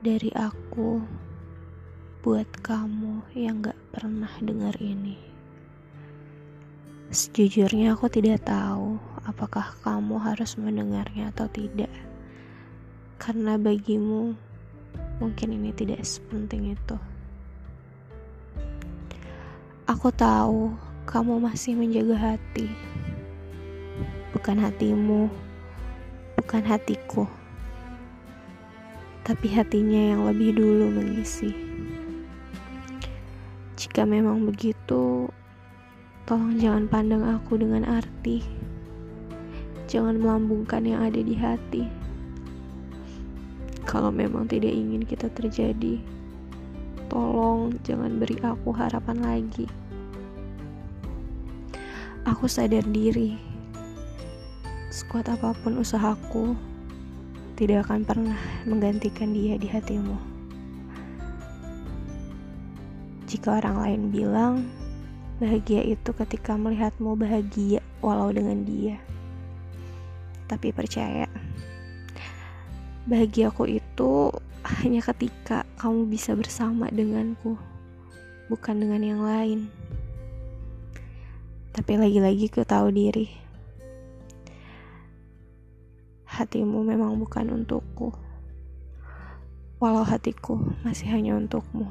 dari aku buat kamu yang gak pernah dengar ini. Sejujurnya aku tidak tahu apakah kamu harus mendengarnya atau tidak. Karena bagimu mungkin ini tidak sepenting itu. Aku tahu kamu masih menjaga hati. Bukan hatimu, bukan hatiku. Tapi hatinya yang lebih dulu mengisi. Jika memang begitu, tolong jangan pandang aku dengan arti. Jangan melambungkan yang ada di hati. Kalau memang tidak ingin kita terjadi, tolong jangan beri aku harapan lagi. Aku sadar diri, sekuat apa pun usahaku, tidak akan pernah menggantikan dia di hatimu. Jika orang lain bilang bahagia itu ketika melihatmu bahagia walau dengan dia, tapi percaya, bahagiaku itu hanya ketika kamu bisa bersama denganku, bukan dengan yang lain. Tapi lagi-lagi ku tahu diri. Hatimu memang bukan untukku. Walau hatiku masih hanya untukmu.